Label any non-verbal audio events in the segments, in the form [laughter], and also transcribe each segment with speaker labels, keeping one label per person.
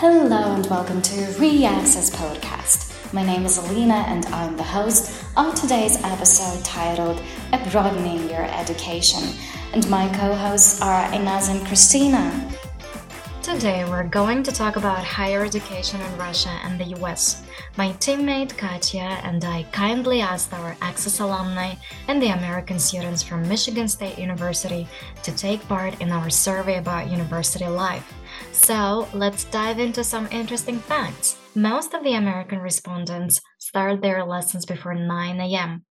Speaker 1: Hello and welcome to Reaccess Podcast. My name is Elina and I'm the host of today's episode titled A Broadening Your Education. And my co hosts are Ainaz and Kristina.
Speaker 2: Today we're going to talk about higher education in Russia and the US. My teammate Katya and I kindly asked our Access alumni and the American students from Michigan State University to take part in our survey about university life. So let's dive into some interesting facts. Most of the American respondents start their lessons before 9 a.m.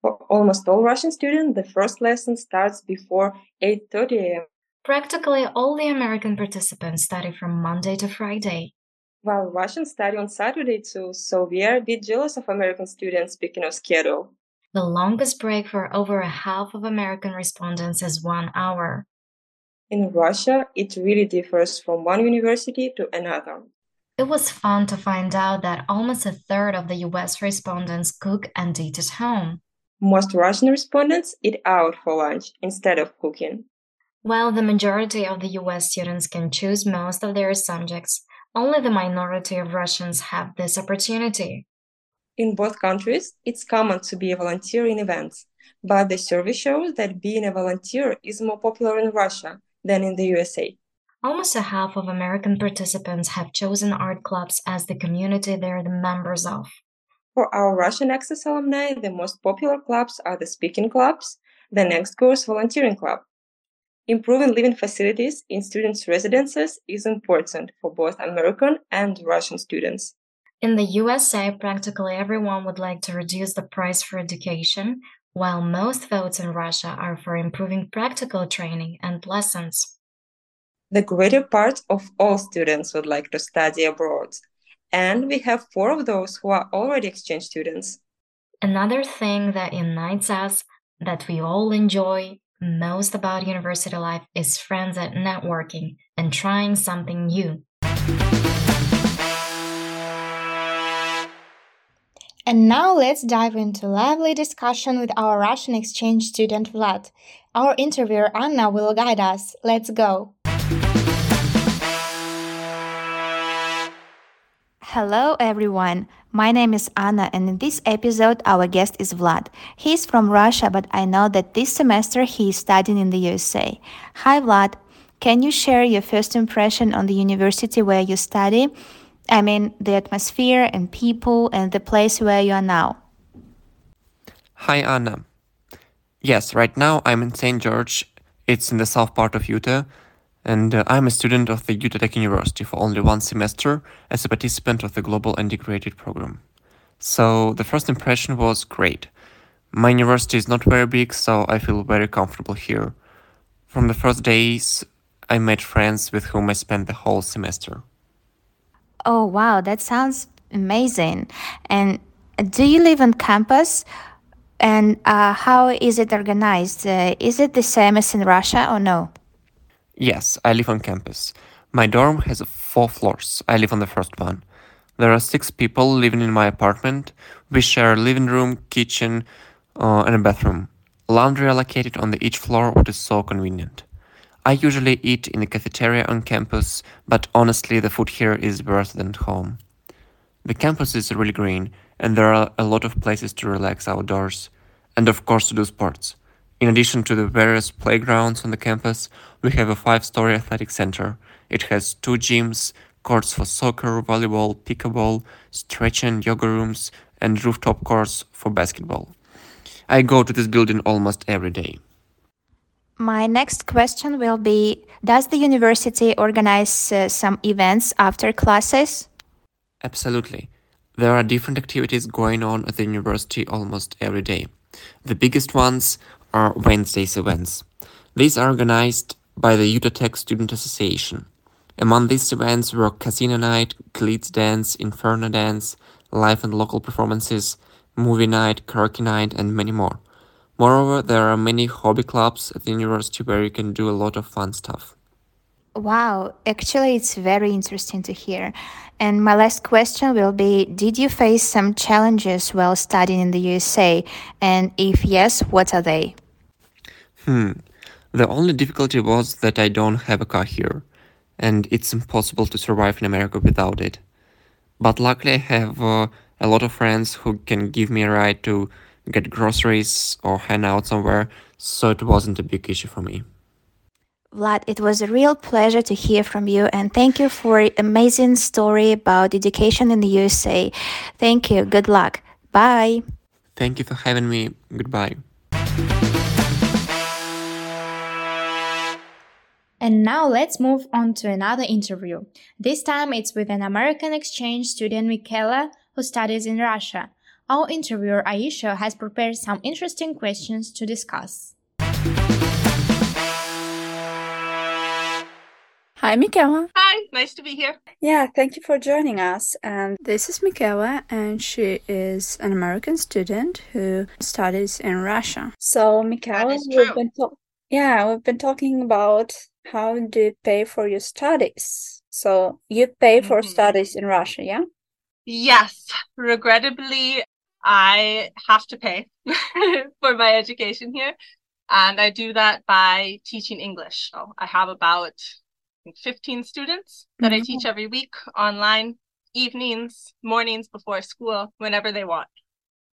Speaker 3: For almost all Russian students, the first lesson starts before 8:30 a.m.
Speaker 2: Practically all the American participants study from Monday to Friday.
Speaker 3: While Russians study on Saturday too, so we are a bit jealous of American students speaking of schedule.
Speaker 2: The longest break for over a half of American respondents is one hour.
Speaker 3: In Russia, it really differs from one university to another.
Speaker 2: It was fun to find out that almost a third of the US respondents cook and eat at home.
Speaker 3: Most Russian respondents eat out for lunch instead of cooking.
Speaker 2: While the majority of the US students can choose most of their subjects, only the minority of Russians have this opportunity.
Speaker 3: In both countries, it's common to be a volunteer in events, but the survey shows that being a volunteer is more popular in Russia than in the USA.
Speaker 2: Almost a half of American participants have chosen art clubs as the community they're the members of.
Speaker 3: For our Russian Access alumni, the most popular clubs are the speaking clubs, the next course volunteering club. Improving living facilities in students' residences is important for both American and Russian students.
Speaker 2: In the USA, practically everyone would like to reduce the price for education, while most votes in Russia are for improving practical training and lessons.
Speaker 3: The greater part of all students would like to study abroad, and we have four of those who are already exchange students.
Speaker 2: Another thing that unites us, that we all enjoy, most about university life is friends at networking and trying something new.
Speaker 4: And now let's dive into lively discussion with our Russian exchange student Vlad. Our interviewer Anna will guide us. Let's go.
Speaker 5: Hello, everyone. My name is Anna, and in this episode, our guest is Vlad. He's from Russia, but I know that this semester he is studying in the USA. Hi, Vlad. Can you share your first impression on the university where you study? I mean, the atmosphere and people and the place where you are now.
Speaker 6: Hi, Anna. Yes, right now I'm in St. George. It's in the south part of Utah and uh, I'm a student of the Utah Tech University for only one semester as a participant of the Global Integrated Program. So the first impression was great. My university is not very big, so I feel very comfortable here. From the first days, I made friends with whom I spent the whole semester.
Speaker 5: Oh, wow, that sounds amazing. And do you live on campus? And uh, how is it organized? Uh, is it the same as in Russia or no?
Speaker 6: Yes, I live on campus. My dorm has four floors. I live on the first one. There are six people living in my apartment. We share a living room, kitchen, uh, and a bathroom. Laundry allocated on the each floor, which is so convenient. I usually eat in the cafeteria on campus, but honestly, the food here is worse than at home. The campus is really green, and there are a lot of places to relax outdoors, and of course to do sports. In addition to the various playgrounds on the campus, we have a five story athletic center. It has two gyms, courts for soccer, volleyball, pickleball, stretch and yoga rooms, and rooftop courts for basketball. I go to this building almost every day.
Speaker 5: My next question will be Does the university organize uh, some events after classes?
Speaker 6: Absolutely. There are different activities going on at the university almost every day. The biggest ones are Wednesdays events. These are organized by the Utah Tech Student Association. Among these events were Casino Night, Glitz Dance, Inferno Dance, live and local performances, Movie Night, Karaoke Night, and many more. Moreover, there are many hobby clubs at the university where you can do a lot of fun stuff.
Speaker 5: Wow, actually, it's very interesting to hear. And my last question will be Did you face some challenges while studying in the USA? And if yes, what are they?
Speaker 6: Hmm. The only difficulty was that I don't have a car here. and it's impossible to survive in America without it. But luckily, I have uh, a lot of friends who can give me a ride to get groceries or hang out somewhere, so it wasn't a big issue for me.
Speaker 5: Vlad, it was a real pleasure to hear from you and thank you for amazing story about education in the USA. Thank you. Good luck. Bye.
Speaker 6: Thank you for having me. Goodbye.
Speaker 4: And now let's move on to another interview. This time it's with an American exchange student, Mikayla, who studies in Russia. Our interviewer, Aisha, has prepared some interesting questions to discuss.
Speaker 7: Hi, Mikayla.
Speaker 8: Hi, nice to be here.
Speaker 7: Yeah, thank you for joining us. And this is Mikayla, and she is an American student who studies in Russia. So, Mikayla, we've been talking. yeah, we've been talking about how do you pay for your studies? So you pay for mm-hmm. studies in Russia, yeah?
Speaker 8: Yes. Regrettably, I have to pay [laughs] for my education here. And I do that by teaching English. So I have about 15 students that mm-hmm. I teach every week online, evenings, mornings before school, whenever they want.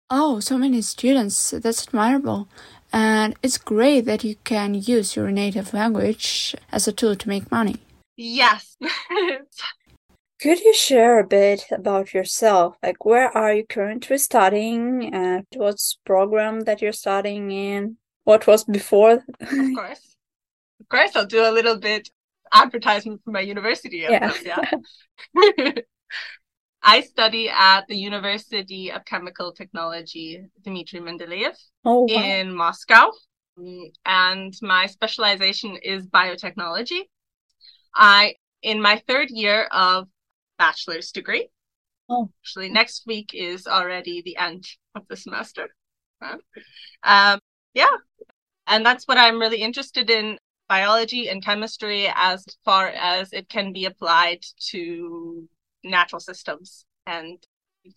Speaker 7: Oh, so many students. That's admirable. And it's great that you can use your native language as a tool to make money.
Speaker 8: Yes. [laughs]
Speaker 7: Could you share a bit about yourself? Like, where are you currently studying? And what's program that you're studying in? What was before?
Speaker 8: of [laughs] course. Of course, I'll do a little bit advertisement for my university.
Speaker 7: Yeah.
Speaker 8: yeah. [laughs] I study at the University of Chemical Technology, Dmitry Mendeleev oh, wow. in Moscow. And my specialization is biotechnology. I, in my third year of bachelor's degree, oh. actually next week is already the end of the semester. Um, yeah. And that's what I'm really interested in biology and chemistry as far as it can be applied to natural systems and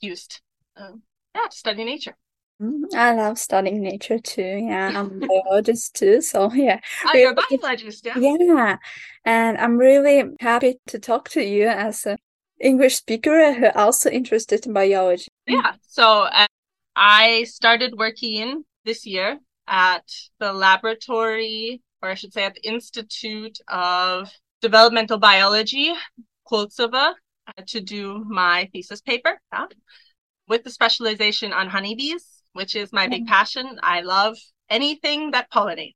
Speaker 8: used uh, yeah to study nature
Speaker 7: mm-hmm. I love studying nature too. Yeah, I'm a biologist too. So [laughs] yeah.
Speaker 8: Oh, you're a biologist, yeah.
Speaker 7: Yeah, and I'm really happy to talk to you as an English speaker who also interested in biology.
Speaker 8: Yeah. So uh, I started working this year at the laboratory, or I should say, at the Institute of Developmental Biology, Koltsova, to do my thesis paper yeah, with the specialization on honeybees, which is my big passion. I love anything that pollinates.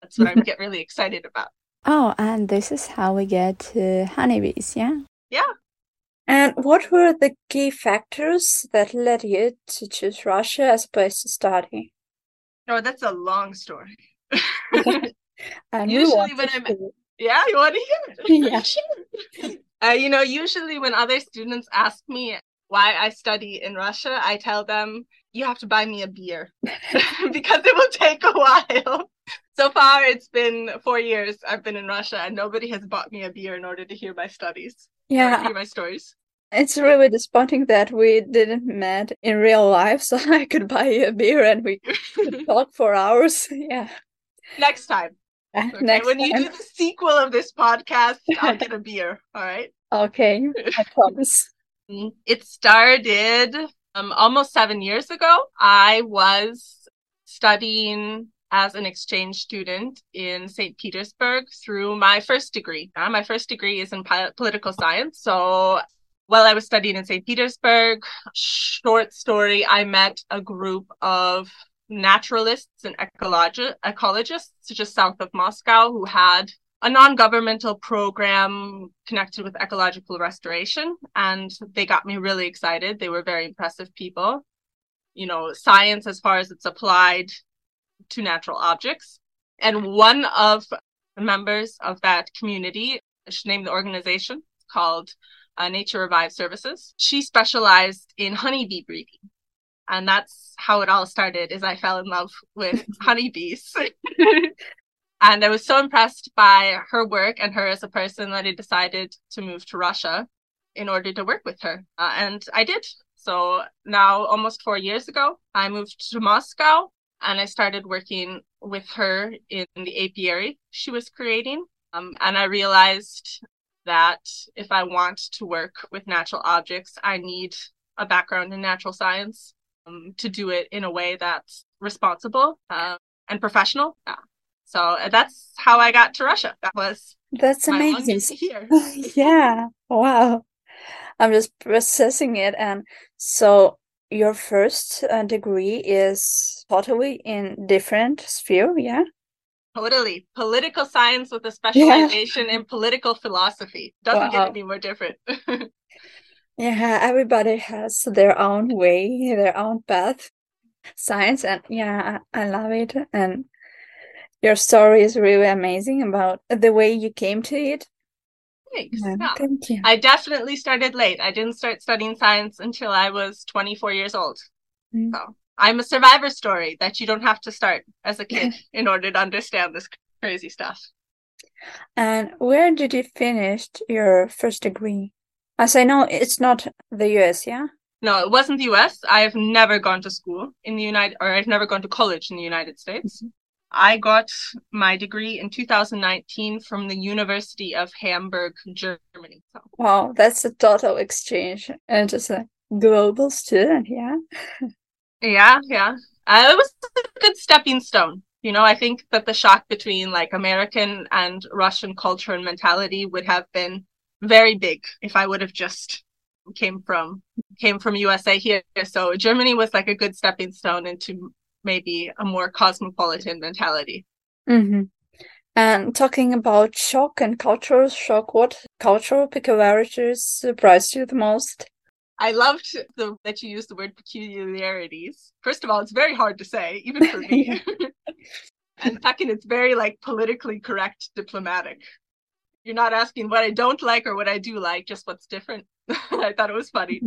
Speaker 8: That's what I [laughs] get really excited about.
Speaker 7: Oh, and this is how we get to honeybees, yeah?
Speaker 8: Yeah.
Speaker 7: And what were the key factors that led you to choose Russia as a place to study?
Speaker 8: Oh, that's a long story. [laughs]
Speaker 7: usually
Speaker 8: when I'm yeah, you want to hear it? Yeah, sure. [laughs] [laughs] Uh, you know, usually when other students ask me why I study in Russia, I tell them, you have to buy me a beer because it will take a while. So far, it's been four years I've been in Russia and nobody has bought me a beer in order to hear my studies.
Speaker 7: Yeah.
Speaker 8: My stories.
Speaker 7: It's really disappointing that we didn't met in real life, [laughs] so I could buy you a beer and we could [laughs] talk for hours. [laughs] Yeah.
Speaker 8: Next time. Okay, Next when time. you do the sequel of this podcast, I'll get a beer. All right.
Speaker 7: Okay, I promise.
Speaker 8: Mm, it started um, almost seven years ago. I was studying as an exchange student in St. Petersburg through my first degree. Uh, my first degree is in political science. So while I was studying in St. Petersburg, short story, I met a group of naturalists and ecologi- ecologists just south of Moscow who had a non-governmental program connected with ecological restoration and they got me really excited they were very impressive people you know science as far as it's applied to natural objects. And one of the members of that community I should name the organization called uh, nature revive services. She specialized in honeybee breeding. And that's how it all started is i fell in love with [laughs] honeybees. And i was so impressed by her work and her as a person that i decided to move to russia in order to work with her. Uh, and i did. So now almost four years ago i moved to moscow and i started working with her in the apiary she was creating um, and i realized that if I want to work with natural objects, I need a background in natural science um, to do it in a way that's responsible uh, and professional. Yeah. So uh, that's how I got to Russia. That was
Speaker 7: that's amazing. Here. [laughs] yeah. Wow. I'm just processing it. And so your first uh, degree is totally in different sphere. Yeah.
Speaker 8: Totally. Political science with a specialization yeah. in political philosophy. Doesn't wow. get any more different. [laughs]
Speaker 7: yeah, everybody has their own way, their own path. Science and yeah, I love it. And your story is really amazing about the way you came to it.
Speaker 8: Thanks. Yeah, yeah. Thank you. I definitely started late. I didn't start studying science until I was 24 years old. Mm. So I'm a survivor story that you don't have to start as a [laughs] kid in order to understand this crazy stuff.
Speaker 7: And where did you finish your first degree? As I know, it's not the US, yeah?
Speaker 8: No, it wasn't the US. I have never gone to school in the United, or I've never gone to college in the United States. Mm-hmm. I got my degree in 2019 from the University of Hamburg, Germany. So.
Speaker 7: Wow, that's a total exchange and just a global student, yeah.
Speaker 8: Yeah, yeah. Uh, it was a good stepping stone. You know, I think that the shock between like American and Russian culture and mentality would have been very big if I would have just came from came from USA here. So Germany was like a good stepping stone into maybe a more cosmopolitan mentality.
Speaker 7: Mm-hmm. And talking about shock and cultural shock, what cultural peculiarities surprised you the most?
Speaker 8: I loved the, that you used the word peculiarities. First of all, it's very hard to say, even for me. [laughs] [laughs] and second, it's very like politically correct, diplomatic. You're not asking what I don't like or what I do like, just what's different. [laughs] I thought it was funny.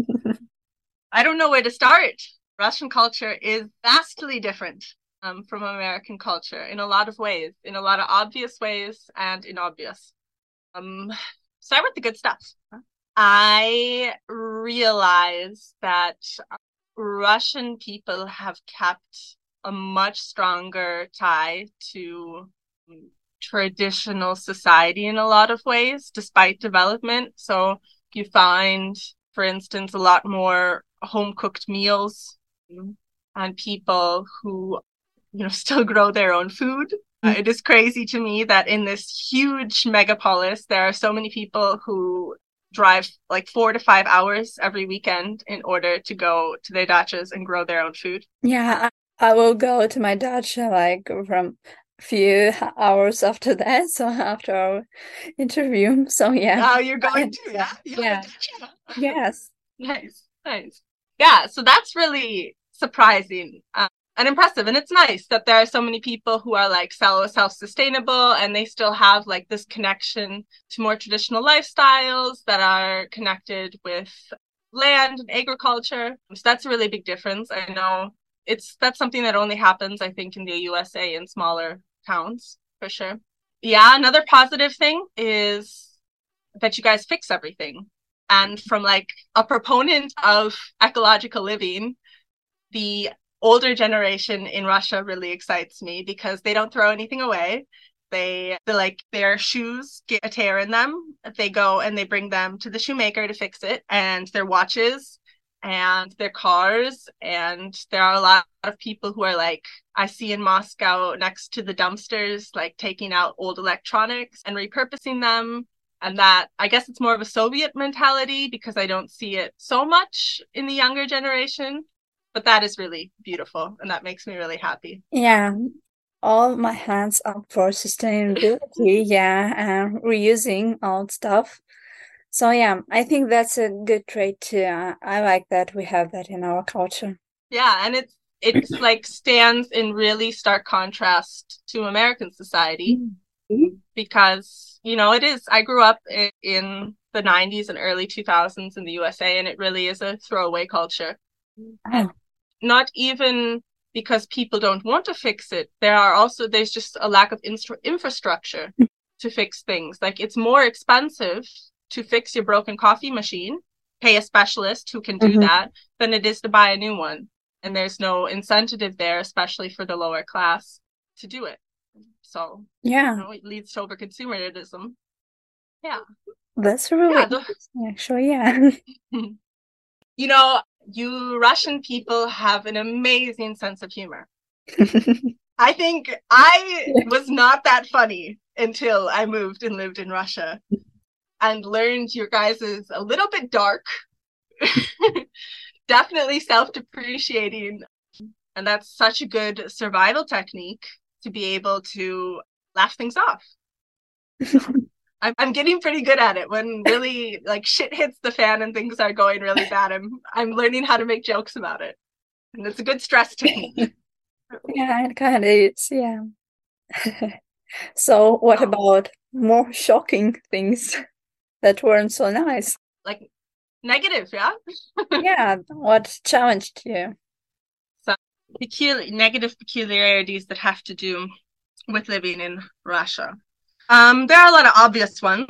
Speaker 8: I don't know where to start. Russian culture is vastly different um, from American culture in a lot of ways, in a lot of obvious ways and inobvious. Um, start with the good stuff. I realize that Russian people have kept a much stronger tie to traditional society in a lot of ways, despite development. So you find, for instance, a lot more home cooked meals and people who, you know, [laughs] still grow their own food. Uh, it is crazy to me that in this huge megapolis, there are so many people who drive like four to five hours every weekend in order to go to their dachas and grow their own food.
Speaker 7: Yeah, I, I will go to my dacha like from few hours after that. So after our interview. [laughs] So yeah.
Speaker 8: Oh, you're going to yeah. [laughs]
Speaker 7: Yeah. yes.
Speaker 8: Nice. Nice. Yeah. So that's really surprising. Uh, and impressive. And it's nice that there are so many people who are like self sustainable and they still have like this connection to more traditional lifestyles that are connected with land and agriculture. So that's a really big difference. I know it's that's something that only happens i think in the usa in smaller towns for sure. Yeah another positive thing is that you guys fix everything. And from like a proponent of ecological living the older generation in Russia really excites me because they don't throw anything away. They, they like their shoes get a tear in them. They go and they bring them to the shoemaker to fix it, and their watches and their cars. And there are a lot of people who are like, I see in Moscow next to the dumpsters, like taking out old electronics and repurposing them. And that I guess it's more of a Soviet mentality because I don't see it so much in the younger generation but that is really beautiful and that makes me really happy.
Speaker 7: Yeah. All my hands up for sustainability [laughs] yeah and reusing old stuff. So yeah i think that's a good trait too uh, i like that we have that in our culture.
Speaker 8: Yeah and it's it's like stands in really stark contrast to american society mm-hmm. because you know it is i grew up in, in the 90s and early 2000s in the usa and it really is a throwaway culture. Oh not even because people don't want to fix it. There are also there's just a lack of infrastructure to fix things. Like it's more expensive to fix your broken coffee machine, pay a specialist who can do mm-hmm. that, than it is to buy a new one. And there's no incentive there, especially for the lower class, to do it. So
Speaker 7: yeah,
Speaker 8: you know, it leads to over consumerism. Yeah.
Speaker 7: That's really
Speaker 8: Yeah, the-
Speaker 7: actually. Yeah. [laughs]
Speaker 8: you know, you Russian people have an amazing sense of humor. [laughs] I think I was not that funny until I moved and lived in Russia and learned your guys is a little bit dark. [laughs] Definitely self depreciating. And that's such a good survival technique to be able to laugh things off. [laughs] I'm, I'm getting pretty good at it when really like shit hits the fan and things are going really [laughs] bad. I'm I'm learning how to make jokes about it. And it's a good stress technique. [laughs]
Speaker 7: Yeah, it kind of is. Yeah. [laughs] So, what
Speaker 8: Oh.
Speaker 7: about more shocking things that weren't so nice?
Speaker 8: like negative, yeah?
Speaker 7: Yeah, what challenged you?
Speaker 8: So Peculiar negative peculiarities that have to do with living in Russia. Um, there are a lot of obvious ones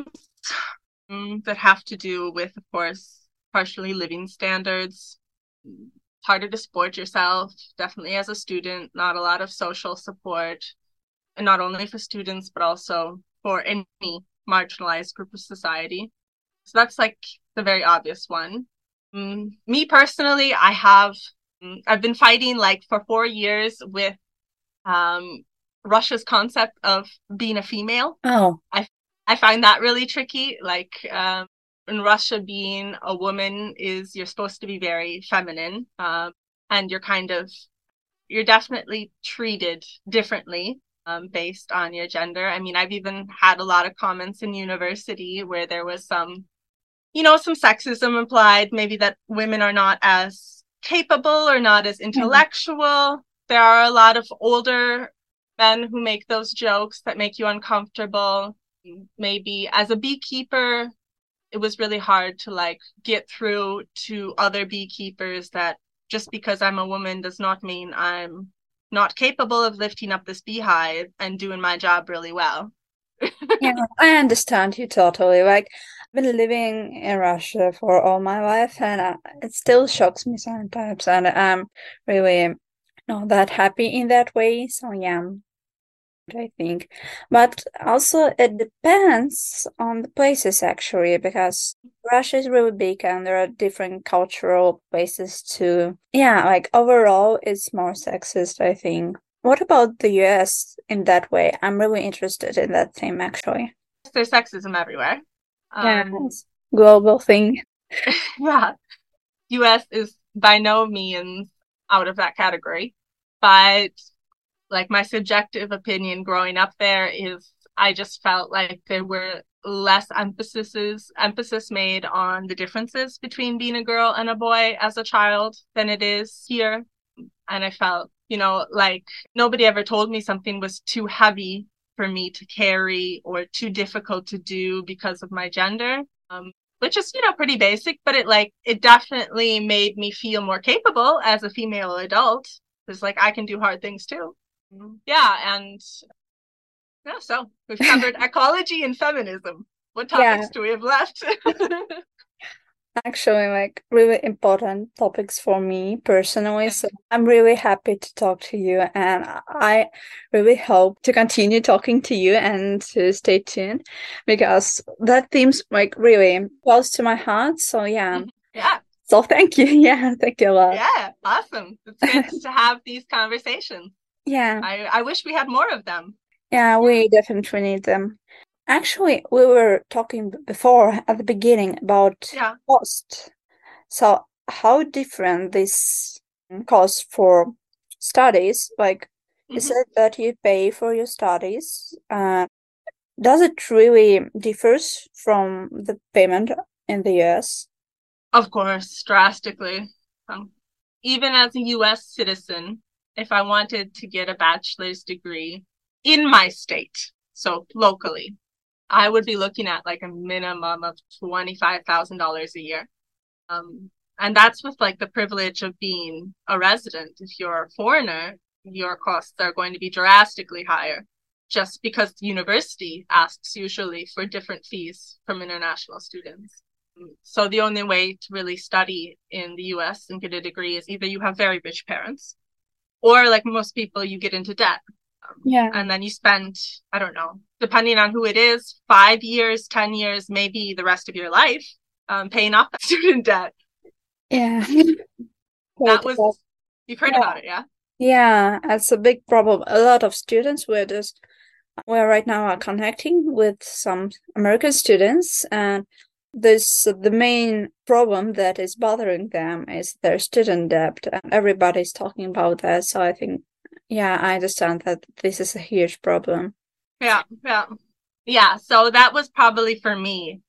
Speaker 8: um, that have to do with, of course, partially living standards. It's harder to support yourself, definitely as a student, not a lot of social support, and not only for students, but also for any marginalized group of society. So that's like the very obvious one. Mm, me personally, I have Mm, I've been fighting like for four years with um, Russia's concept of being a female.
Speaker 7: Oh,
Speaker 8: I I find that really tricky. Like um, in Russia, being a woman is you're supposed to be very feminine, um, and you're kind of you're definitely treated differently um, based on your gender. I mean, I've even had a lot of comments in university where there was some, you know, some sexism implied, maybe that women are not as capable or not as intellectual. There are a lot of older men who make those jokes that make you uncomfortable. Maybe as a beekeeper, it was really hard to like get through to other beekeepers that just because I'm a woman does not mean I'm not capable of lifting up this beehive and doing my job really well. [laughs]
Speaker 7: yeah, I understand you totally. Like, I've been living in Russia for all my life, and uh, it still shocks me sometimes, and I'm really not that happy in that way. So, yeah, I think. But also, it depends on the places actually, because Russia is really big and there are different cultural places too. Yeah, like overall, it's more sexist, I think. What about the US in that way? I'm really interested in that theme actually.
Speaker 8: There's sexism everywhere.
Speaker 7: Yeah,
Speaker 8: Um,
Speaker 7: it's global thing. [laughs] [laughs]
Speaker 8: yeah. US is by no means out of that category. But like my subjective opinion growing up there is I just felt like there were less emphasis emphasis made on the differences between being a girl and a boy as a child than it is here. And I felt, you know, like nobody ever told me something was too heavy for me to carry or too difficult to do because of my gender. Um, which is you know pretty basic but it like it definitely made me feel more capable as a female adult because like i can do hard things too Mm-hmm. yeah and yeah so we've covered [laughs] ecology and feminism what topics
Speaker 7: Yeah.
Speaker 8: do we have left [laughs]
Speaker 7: Actually, like really important topics for me personally. So I'm really happy to talk to you, and I really hope to continue talking to you and to stay tuned because that theme's like really close to my heart. So yeah. Mm-hmm.
Speaker 8: yeah
Speaker 7: So thank you. [laughs] Yeah, thank you a lot.
Speaker 8: yeah awesome it's good to have these conversations
Speaker 7: Yeah.
Speaker 8: i i wish we had more of them
Speaker 7: Yeah, we definitely need them. Actually, we were talking before at the beginning about
Speaker 8: yeah
Speaker 7: cost. So how different this cost for studies? Like, you
Speaker 8: Mhm.
Speaker 7: said that you pay for your studies. Uh, does it really differs from the payment in the US?
Speaker 8: Of course, drastically. Um, even as a US citizen, if I wanted to get a bachelor's degree in my state, so locally, I would be looking at like a minimum of $25,000 a year. Um, and that's with like the privilege of being a resident. If you're a foreigner, your costs are going to be drastically higher just because the university asks usually for different fees from international students. So the only way to really study in the US and get a degree is either you have very rich parents or like most people, you get into debt.
Speaker 7: Yeah.
Speaker 8: And then you spend, I don't know, depending on who it is, five years, 10 years, maybe the rest of your life, um, paying off that [laughs] student debt.
Speaker 7: Yeah. [laughs]
Speaker 8: that was, you've heard
Speaker 7: yeah.
Speaker 8: about it, yeah?
Speaker 7: Yeah, that's a big problem. A lot of students were just, well, right now are connecting with some American students, and this the main problem that is bothering them is their student debt, and everybody's talking about that. So I think, yeah, I understand that this is a huge problem.
Speaker 8: Yeah, yeah, yeah. So that was probably for me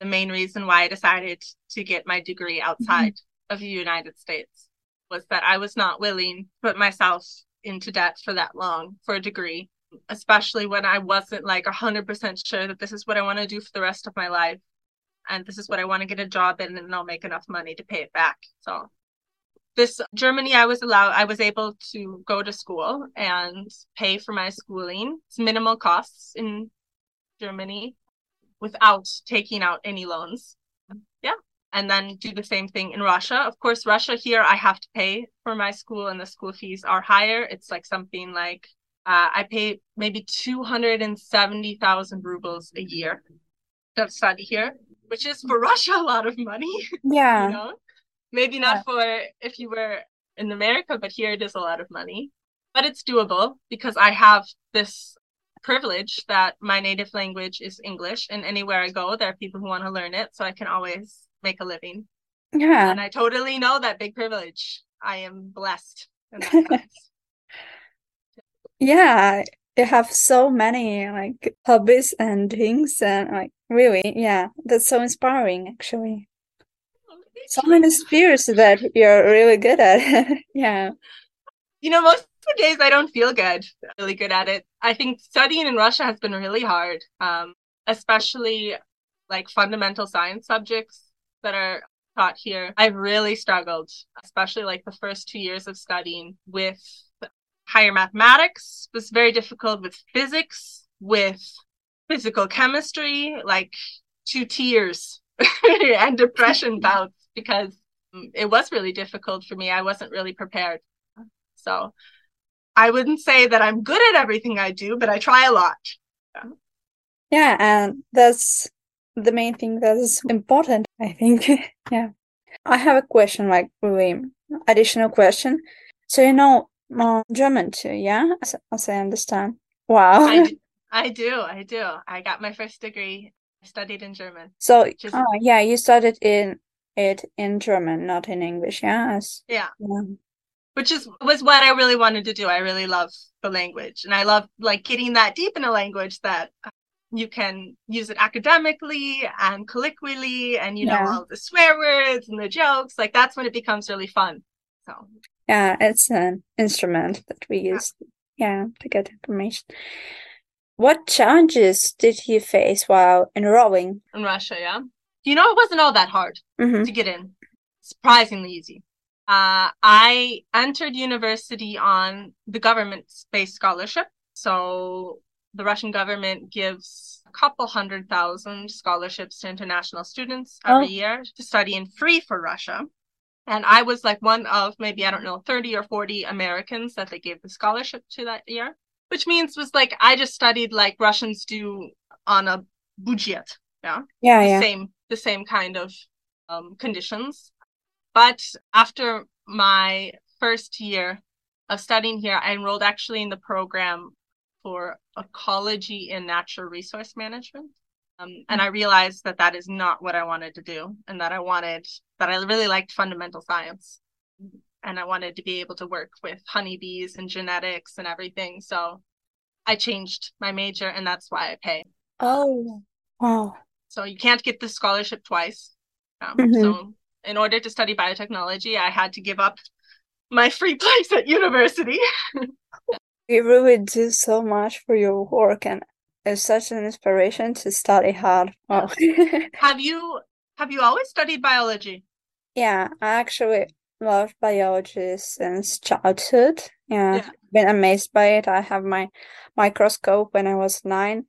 Speaker 8: the main reason why I decided to get my degree outside mm-hmm. of the United States was that I was not willing to put myself into debt for that long for a degree, especially when I wasn't like 100% sure that this is what I want to do for the rest of my life. And this is what I want to get a job in, and I'll make enough money to pay it back. So, this Germany, I was allowed, I was able to go to school and pay for my schooling. It's minimal costs in Germany without taking out any loans. Yeah and then do the same thing in Russia. Of course, Russia here, I have to pay for my school, and the school fees are higher. It's like something like uh, I pay maybe 270,000 rubles a year to study here, which is for Russia a lot of money. [laughs]
Speaker 7: Yeah.
Speaker 8: you know? Maybe not yeah. for if you were in America, but here it is a lot of money. But it's doable because I have this privilege that my native language is English, and anywhere I go, there are people who want to learn it. So I can always make a living.
Speaker 7: Yeah.
Speaker 8: And I totally know that big privilege. I am blessed. [laughs]
Speaker 7: yeah. You have so many like hobbies and things and like really, yeah. That's so inspiring actually. So many spheres that you're really good at. [laughs] yeah.
Speaker 8: You know, most of the days I don't feel good, really good at it. I think studying in Russia has been really hard. Um, especially like fundamental science subjects that are taught here, I've really struggled, especially like the first two years of studying with higher mathematics was very difficult with physics, with physical chemistry, like two tears [laughs] and depression [laughs] bouts because it was really difficult for me. I wasn't really prepared. So I wouldn't say that I'm good at everything I do, but I try a lot.
Speaker 7: Yeah, yeah and that's the main thing that is important, I think. [laughs] yeah. I have a question, like really additional question. So you know uh, German too, yeah? As, as I understand. Wow.
Speaker 8: I I do. I do. I got my first degree. I studied in German.
Speaker 7: So, is... oh, yeah, you studied in it in German, not in English, yeah? As,
Speaker 8: yeah. yeah. Which is was what I really wanted to do. I really love the language, and I love like getting that deep in a language that um, you can use it academically and colloquially and you yeah. know all the swear words and the jokes like that's when it becomes really fun so
Speaker 7: yeah it's an instrument that we use yeah, yeah to get information what challenges did you face while enrolling
Speaker 8: in russia yeah you know it wasn't all that hard mm-hmm. to get in surprisingly easy uh, i entered university on the government-based scholarship so the Russian government gives a couple hundred thousand scholarships to international students every oh. year to study in free for Russia. And I was like one of maybe, I don't know, 30 or 40 Americans that they gave the scholarship to that year, which means was like I just studied like Russians do on a budget. Yeah.
Speaker 7: Yeah.
Speaker 8: The
Speaker 7: yeah.
Speaker 8: same, the same kind of um, conditions. But after my first year of studying here, I enrolled actually in the program for ecology and natural resource management. Um, and I realized that that is not what I wanted to do, and that I wanted that I really liked fundamental science, and I wanted to be able to work with honeybees and genetics and everything. So I changed my major, and that's why I pay.
Speaker 7: Oh, wow!
Speaker 8: So you can't get the scholarship twice. Um, mm-hmm. So in order to study biotechnology, I had to give up my free place at university. [laughs]
Speaker 7: You really do so much for your work and it's such an inspiration to study hard. Wow. [laughs]
Speaker 8: have you have you always studied biology?
Speaker 7: Yeah, I actually love biology since childhood. Yeah, yeah. been amazed by it. I have my microscope when I was nine.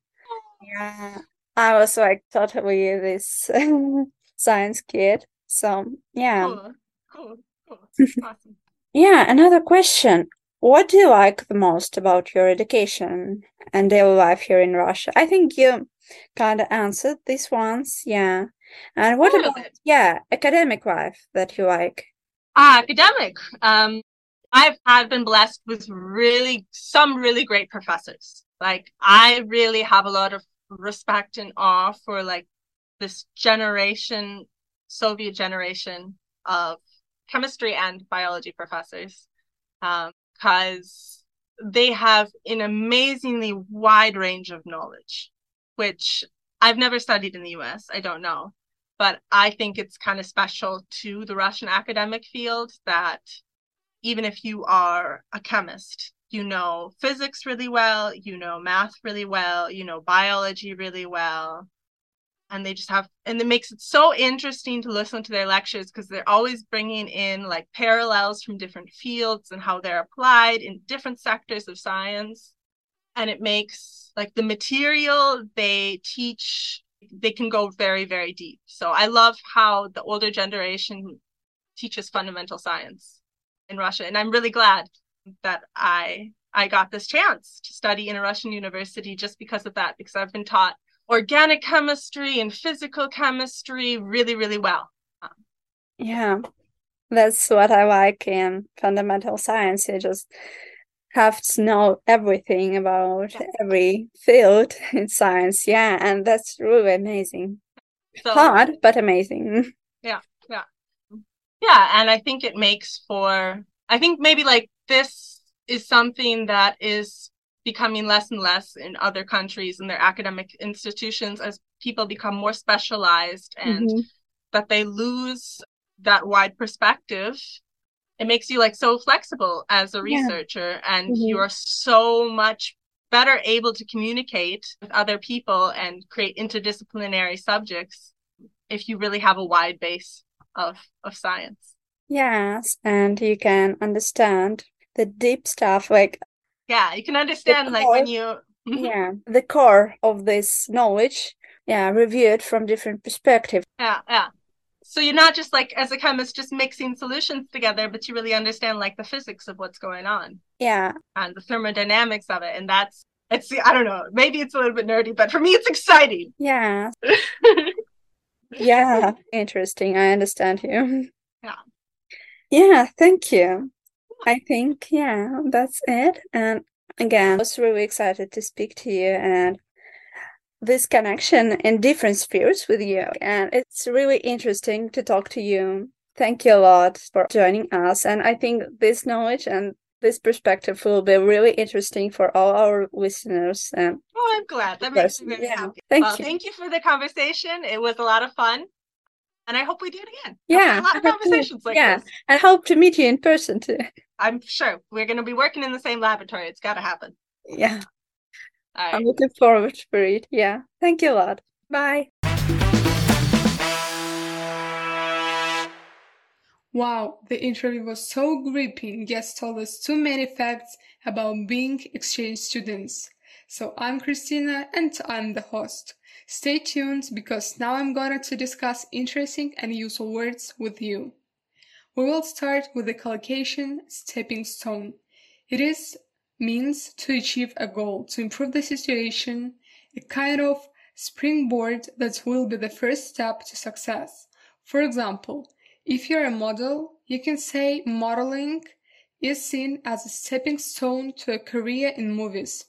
Speaker 7: Yeah, I was like totally this [laughs] science kid. So yeah.
Speaker 8: Cool. Cool. Cool. [laughs] Awesome.
Speaker 7: yeah, another question what do you like the most about your education and daily life here in Russia? I think you kind of answered these ones, yeah. And what about yeah, academic life that you like?
Speaker 8: Ah, academic. Um, I've I've been blessed with really some really great professors. Like I really have a lot of respect and awe for like this generation, Soviet generation of chemistry and biology professors, because um, they have an amazingly wide range of knowledge, which I've never studied in the US. I don't know. But I think it's kind of special to the Russian academic field that even if you are a chemist, you know physics really well, you know math really well, you know biology really well. And they just have, and it makes it so interesting to listen to their lectures because they're always bringing in like parallels from different fields and how they're applied in different sectors of science. And it makes like the material they teach, they can go very, very deep. So I love how the older generation teaches fundamental science in Russia. And I'm really glad that I I got this chance to study in a Russian university just because of that, because I've been taught organic chemistry and physical chemistry really, really well.
Speaker 7: Yeah, that's what I like in fundamental science. You just have to know everything about yeah. every field [laughs] in science. Yeah, and that's really amazing. So, Hard, but amazing. [laughs]
Speaker 8: Yeah, yeah. Yeah, and I think it makes for I think maybe like this is something that is becoming less and less in other countries and their academic institutions as people become more specialized and mm-hmm. that they lose that wide perspective it makes you like so flexible as a researcher yeah. and mm-hmm. you are so much better able to communicate with other people and create interdisciplinary subjects if you really have a wide base of of science
Speaker 7: Yes, and you can understand the deep stuff like
Speaker 8: yeah, you can understand like when you
Speaker 7: yeah, the core of this knowledge, yeah, reviewed from different perspectives.
Speaker 8: Yeah, yeah. So you're not just like as a chemist just mixing solutions together, but you really understand like the physics of what's going on.
Speaker 7: Yeah.
Speaker 8: And the thermodynamics of it. And that's it's I don't know, maybe it's a little bit nerdy, but for me it's exciting.
Speaker 7: Yeah. [laughs] yeah. Interesting. I understand you.
Speaker 8: Yeah.
Speaker 7: Yeah, thank you. I think, yeah, that's it. And again, I was really excited to speak to you and this connection in different spheres with you. And it's really interesting to talk to you. Thank you a lot for joining us. And I think this knowledge and this perspective will be really interesting for all our listeners. And
Speaker 8: oh, I'm glad. That makes me very yeah. happy.
Speaker 7: Thank well,
Speaker 8: you. Thank you for the conversation. It was a lot of fun and I hope we do it again.
Speaker 7: Yeah,
Speaker 8: a lot of conversations like
Speaker 7: yeah,
Speaker 8: this.
Speaker 7: I hope to meet you in person too.
Speaker 8: I'm sure we're going to be working in the same laboratory. It's got to happen.
Speaker 7: Yeah, right. I'm looking forward for it. Yeah, thank you a lot. Bye.
Speaker 9: Wow, the interview was so gripping. Guest told us too many facts about being exchange students. So I'm Kristina and I'm the host. Stay tuned because now I'm going to discuss interesting and useful words with you. We will start with the collocation stepping stone. It is means to achieve a goal, to improve the situation, a kind of springboard that will be the first step to success. For example, if you're a model, you can say modeling is seen as a stepping stone to a career in movies.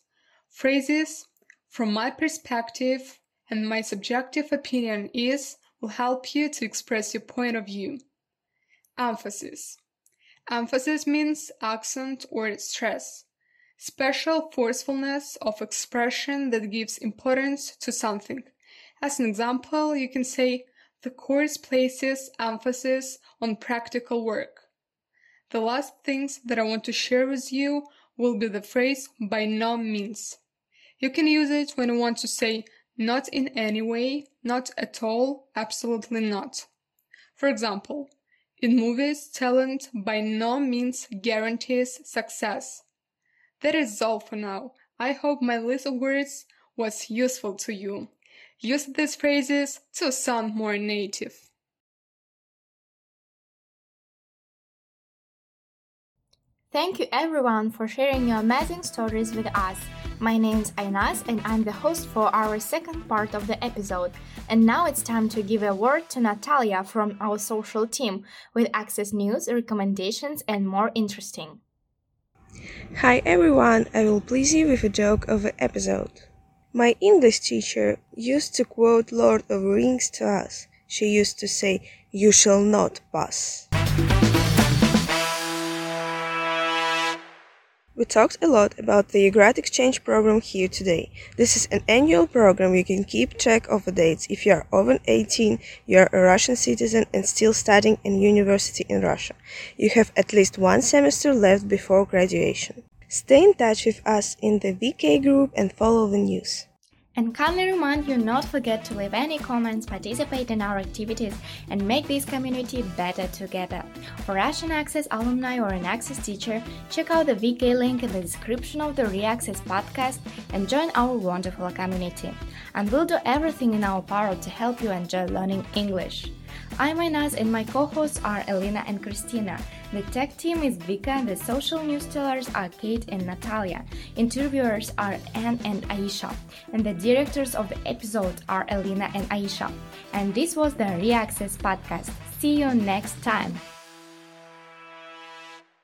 Speaker 9: Phrases, from my perspective, and my subjective opinion is will help you to express your point of view. Emphasis. Emphasis means accent or stress. Special forcefulness of expression that gives importance to something. As an example, you can say, the course places emphasis on practical work. The last things that I want to share with you will be the phrase by no means. You can use it when you want to say not in any way, not at all, absolutely not. For example, in movies, talent by no means guarantees success. That is all for now. I hope my list of words was useful to you. Use these phrases to sound more native.
Speaker 4: Thank you everyone for sharing your amazing stories with us. My name is Ainaz and I'm the host for our second part of the episode. And now it's time to give a word to Natalya from our social team with access news, recommendations, and more interesting.
Speaker 10: Hi everyone, I will please you with a joke of an episode. My English teacher used to quote Lord of Rings to us. She used to say, You shall not pass. We talked a lot about the Grad Exchange program here today. This is an annual program you can keep track of the dates if you are over 18, you are a Russian citizen and still studying in university in Russia. You have at least one semester left before graduation. Stay in touch with us in the VK group and follow the news.
Speaker 4: And kindly remind you not forget to leave any comments, participate in our activities, and make this community better together. For Russian Access alumni or an Access teacher, check out the VK link in the description of the ReAccess podcast and join our wonderful community. And we'll do everything in our power to help you enjoy learning English. I'm Ainaz and my co-hosts are Elina and Kristina. The tech team is Vika the social news tellers are Kate and Natalya. Interviewers are Anne and Aisha. And the directors of the episode are Elina and Aisha. And this was the ReAccess podcast. See you next time.